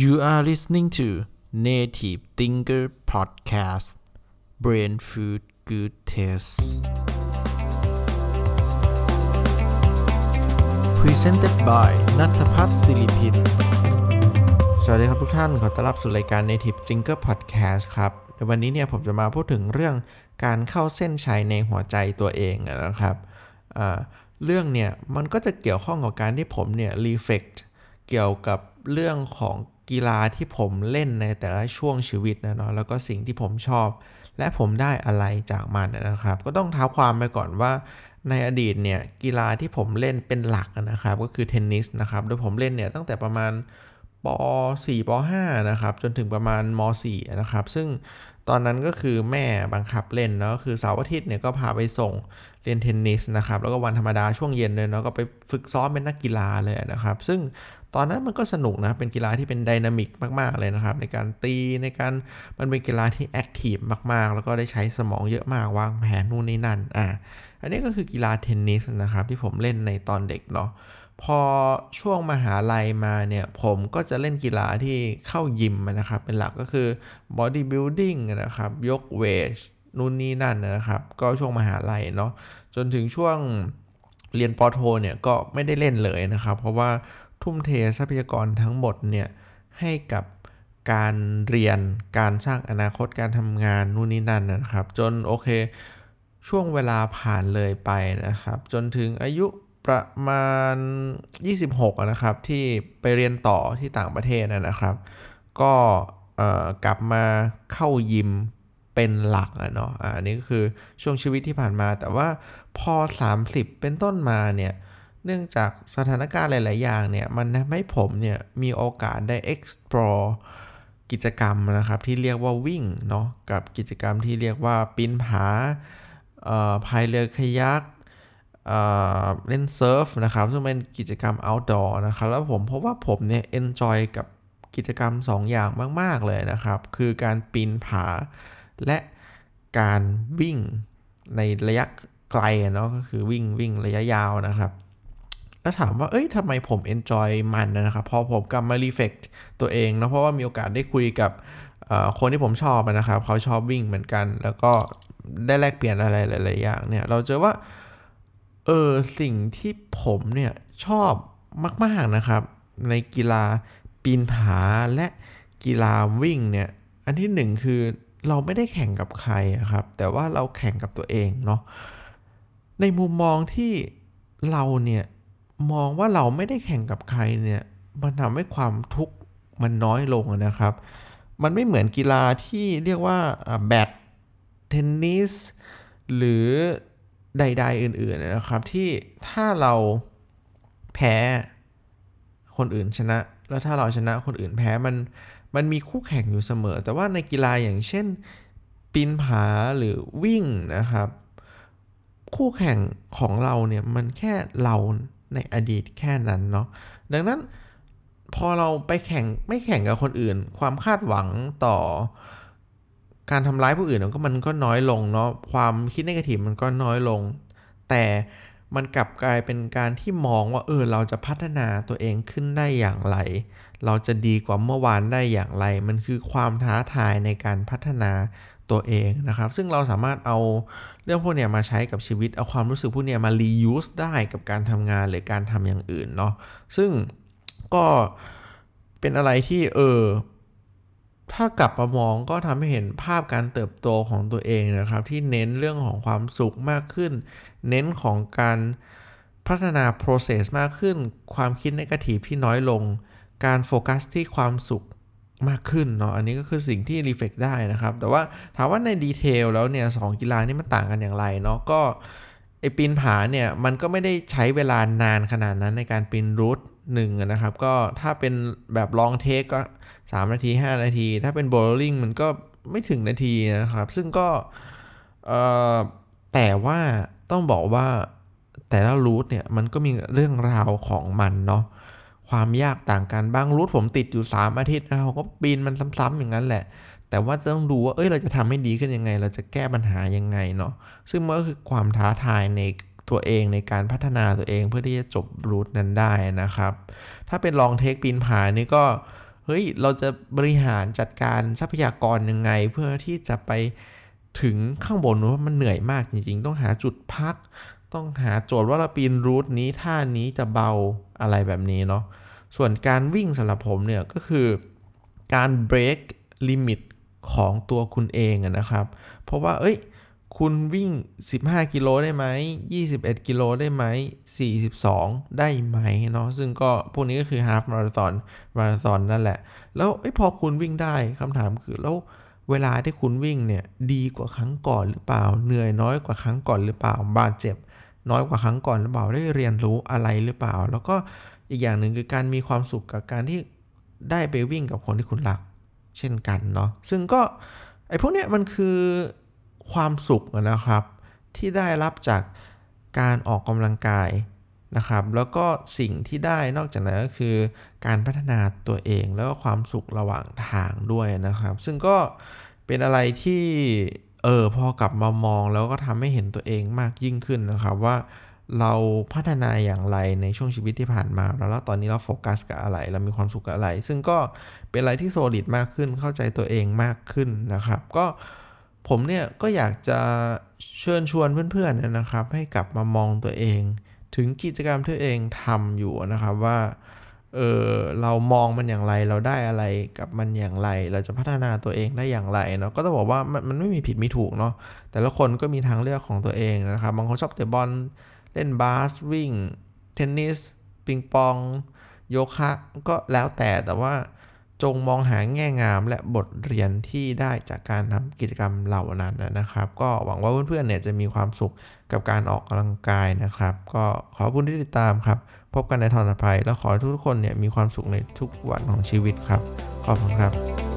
You are listening to Native Thinker Podcast Brain Food Good Taste Presented by นัทพัฒน์ศิริพินสวัสดีครับทุกท่าน ขอต้อนรับสู่รายการ Native Thinker Podcast ครับในวันนี้เนี่ยผมจะมาพูดถึงเรื่องการเข้าเส้นชัยในหัวใจตัวเองนะครับ เรื่องเนี่ยมันก็จะเกี่ยวข้องกับการที่ผมเนี่ยรีเฟกเกี่ยวกับเรื่องของ กีฬาที่ผมเล่นในแต่ละช่วงชีวิตนะเนาะแล้วก็สิ่งที่ผมชอบ และผมได้อะไรจากมันนะครับ ก็ต้องเท้าความไปก่อนว่าในอดีตเนี่ยกีฬาที่ผมเล่นเป็นหลักนะครับ ก็คือเทนนิสนะครับโดยผมเล่นเนี่ยตั้งแต่ประมาณป .4 ป .5 นะครับจนถึงประมาณม .4 นะครับซึ่ง ตอนนั้นก็คือแม่บังคับเล่นเนาะคือเสาร์อาทิตย์เนี่ยก็พาไปส่งเรียนเทนนิสนะครับแล้วก็วันธรรมดาช่วงเย็นเลยเนาะก็ไปฝึกซ้อมเป็นนักกีฬาเลยนะครับ ซึ่งตอนนั้นมันก็สนุกนะเป็นกีฬาที่เป็น dynamic มากๆเลยนะครับ ในการตีในการมันเป็นกีฬาที่ active มากๆ แล้วก็ได้ใช้สมองเยอะมากวางแผนนู่นนี่นั่นอะอันนี้ก็คือกีฬาเทนนิสนะครับที่ผมเล่นในตอนเด็กเนาะ พอช่วงมหาลัยมาเนี่ยผมก็จะเล่นกีฬาที่เข้ายิมนะครับ เป็นหลักก็คือ bodybuilding นะครับ ยก weight นู่นนี่นั่นนะครับ ก็ช่วงมหาลัยเนาะจนถึงช่วงเรียนปโทเนี่ยก็ไม่ได้เล่นเลยนะครับ เพราะว่าทุ่มเททรัพยากรทั้งหมดเนี่ยให้กับการเรียนการสร้างอนาคตการทำงานนู่นนี่นั่นนะครับ จนโอเคช่วงเวลาผ่านเลยไปนะครับ จนถึงอายุ ประมาณ 26นะครับที่ไปเรียนต่อที่ต่างประเทศนะครับ ก็กลับมาเข้ายิมเป็นหลักอะเนาะอันนี้ก็คือช่วงชีวิตที่ผ่านมา แต่ว่าพอ 30 เป็นต้นมาเนี่ยเนื่องจากสถานการณ์หลาย ๆ อย่างเนี่ยมันทำให้ผมเนี่ยมีโอกาสได้ explore กิจกรรมนะครับที่เรียกว่าวิ่งเนาะกับกิจกรรมที่เรียกว่าปีนผาพายเรือคยัก เล่นเซิร์ฟนะครับ ซึ่งเป็นกิจกรรม outdoor นะครับ แล้วผมพราะว่าผมเนี่ย enjoy กับกิจกรรม 2 อย่างมาก ๆ เลยนะครับ คือการปีนผา และการวิ่งในระยะไกลเนาะก็คือวิ่งวิ่งระยะยาวนะครับ แล้วถามว่า เอ้ยทำไมผมเอนจอยมันนะครับ พอผมกลับมารีเฟกตัวเองเนาะเพราะว่ามีโอกาสได้คุยกับคนที่ผมชอบนะครับ เขาชอบวิ่งเหมือนกัน แล้วก็ได้แลกเปลี่ยนอะไรหลาย ๆ อย่างเนี่ย เราเจอว่า เออสิ่งที่ผมเนี่ยชอบมากๆนะครับ ในกีฬาปีนผาและกีฬาวิ่งเนี่ย อันที่หนึ่งคือเราไม่ได้แข่งกับใครครับ แต่ว่าเราแข่งกับตัวเองเนาะในมุมมองที่เราเนี่ยมองว่าเราไม่ได้แข่งกับใครเนี่ยมันทำให้ความทุกข์มันน้อยลงนะครับ มันไม่เหมือนกีฬาที่เรียกว่าแบดเทนนิสหรือ ใด ๆ อื่นๆนะครับ ที่ถ้าเราแพ้คนอื่นชนะ แล้วถ้าเราชนะคนอื่นแพ้มันมันมีคู่แข่งอยู่เสมอ แต่ว่าในกีฬาอย่างเช่น ปีนผาหรือวิ่งนะครับ คู่แข่งของเราเนี่ยมันแค่เราในอดีตแค่นั้นเนาะดังนั้นพอเราไปแข่งไม่แข่งกับคนอื่น ความคาดหวังต่อ การทำร้ายผู้อื่นก็มันก็น้อยลงเนาะความคิดในกาทีฟมันก็น้อยลง แต่มันกลับกลายเป็นการที่มองว่าเออเราจะพัฒนาตัวเองขึ้นได้อย่างไร เราจะดีกว่าเมื่อวานได้อย่างไร มันคือความท้าทายในการพัฒนาตัวเองนะครับ ซึ่งเราสามารถเอาเรื่องพวกเนี้ยมาใช้กับชีวิต เอาความรู้สึกพวกเนี้ยมา reuse ได้กับการทำงานหรือการทำอย่างอื่นเนาะซึ่งก็เป็นอะไรที่เออ ถ้ากลับมามองก็ทำให้เห็นภาพการเติบโตของตัวเองนะครับ ที่เน้นเรื่องของความสุขมากขึ้น เน้นของการพัฒนา process มากขึ้น ความคิดในกระถีที่น้อยลง การโฟกัสที่ความสุขมากขึ้นเนาะอันนี้ก็คือสิ่งที่รีเฟกได้นะครับ แต่ว่าถามว่าในดีเทลแล้วเนี่ยสกีฬานี่มันต่างกันอย่างไรเนาะก็ไอปีนผาเนี่ยมันก็ไม่ได้ใช้เวลานานขนาดนั้นในการปีนรูทหนึ่งนะครับ ก็ถ้าเป็นแบบลองเทคก็ 3 นาที 5 นาที ถ้าเป็นโบลิ่งมันก็ไม่ถึงนาทีนะครับ ซึ่งก็แต่ว่าต้องบอกว่าแต่ละรูทเนี่ยมันก็มีเรื่องราวของมันเนาะความยากต่างกันบางรูทผมติดอยู่ 3 อาทิตย์นะผมก็ปีนมันซ้ำๆอย่างนั้นแหละ แต่ว่าจะต้องดูว่าเอ้ยเราจะทำให้ดีขึ้นยังไง เราจะแก้ปัญหายังไงเนาะซึ่งมันก็คือความท้าทายในตัวเองในการพัฒนาตัวเองเพื่อที่จะจบรูทนั้นได้นะครับ ถ้าเป็นลองเทคปีนผานี่ก็ เฮ้ยเราจะบริหารจัดการทรัพยากรยังไง เพื่อที่จะไปถึงข้างบนว่ามันเหนื่อยมากจริงๆ ต้องหาจุดพัก ต้องหาโจทย์ว่าเราปีนรูทนี้ท่านี้จะเบาอะไรแบบนี้เนาะส่วนการวิ่งสำหรับผมเนี่ยก็คือการเบรกลิมิตของตัวคุณเองนะครับ เพราะว่า เอ้ย คุณวิ่ง 15 กิโลได้ไหม 21 กิโลได้ไหม 42 ได้ไหมเนาะ ซึ่งก็พวกนี้ก็คือฮาฟมาราธอน มาราธอนนั่นแหละ แล้วพอคุณวิ่งได้คำถามคือแล้วเวลาที่คุณวิ่งเนี่ยดีกว่าครั้งก่อนหรือเปล่า เหนื่อยน้อยกว่าครั้งก่อนหรือเปล่า บาดเจ็บ น้อยกว่าครั้งก่อนหรือเปล่า ได้เรียนรู้อะไรหรือเปล่า แล้วก็อีกอย่างหนึ่งคือการมีความสุขกับการที่ได้ไปวิ่งกับคนที่คุณรัก เช่นกันเนาะ ซึ่งก็ไอ้พวกเนี้ยมันคือ ความสุขนะครับ ที่ได้รับจากการออกกำลังกายนะครับ แล้วก็สิ่งที่ได้นอกจากนั้นก็คือการพัฒนาตัวเองแล้วก็ความสุขระหว่างทางด้วยนะครับ ซึ่งก็เป็นอะไรที่เออพอกลับมามองแล้วก็ทำให้เห็นตัวเองมากยิ่งขึ้นนะครับว่าเราพัฒนาอย่างไรในช่วงชีวิตที่ผ่านมา แล้วตอนนี้เราโฟกัสกับอะไร เรามีความสุขกับอะไร ซึ่งก็เป็นอะไรที่โซลิดมากขึ้นเข้าใจตัวเองมากขึ้นนะครับ ก็ ผมเนี่ยก็อยากจะเชิญชวนเพื่อนๆนะครับ ให้กลับมามองตัวเอง ถึงกิจกรรมที่ตัวเองทำอยู่นะครับว่าเออเรามองมันอย่างไรเราได้อะไรกับมันอย่างไร เราจะพัฒนาตัวเองได้อย่างไรเนาะก็ต้องบอกว่ามันมันไม่มีผิดมีถูกเนาะแต่ละคนก็มีทางเลือกของตัวเองนะครับบางคนชอบเตะบอลเล่นบาสวิ่ง เทนนิสปิงปอง โยคะก็แล้วแต่แต่ว่า จงมองหาแง่งามและบทเรียนที่ได้จากการทำกิจกรรมเหล่านั้นนะครับ ก็หวังว่าเพื่อนๆเนี่ยจะมีความสุขกับการออกกำลังกายนะครับ ก็ขอบคุณที่ติดตามครับ พบกันในตอนต่อไป แล้วขอให้ทุกคนเนี่ยมีความสุขในทุกวันของชีวิตครับ ขอบคุณครับ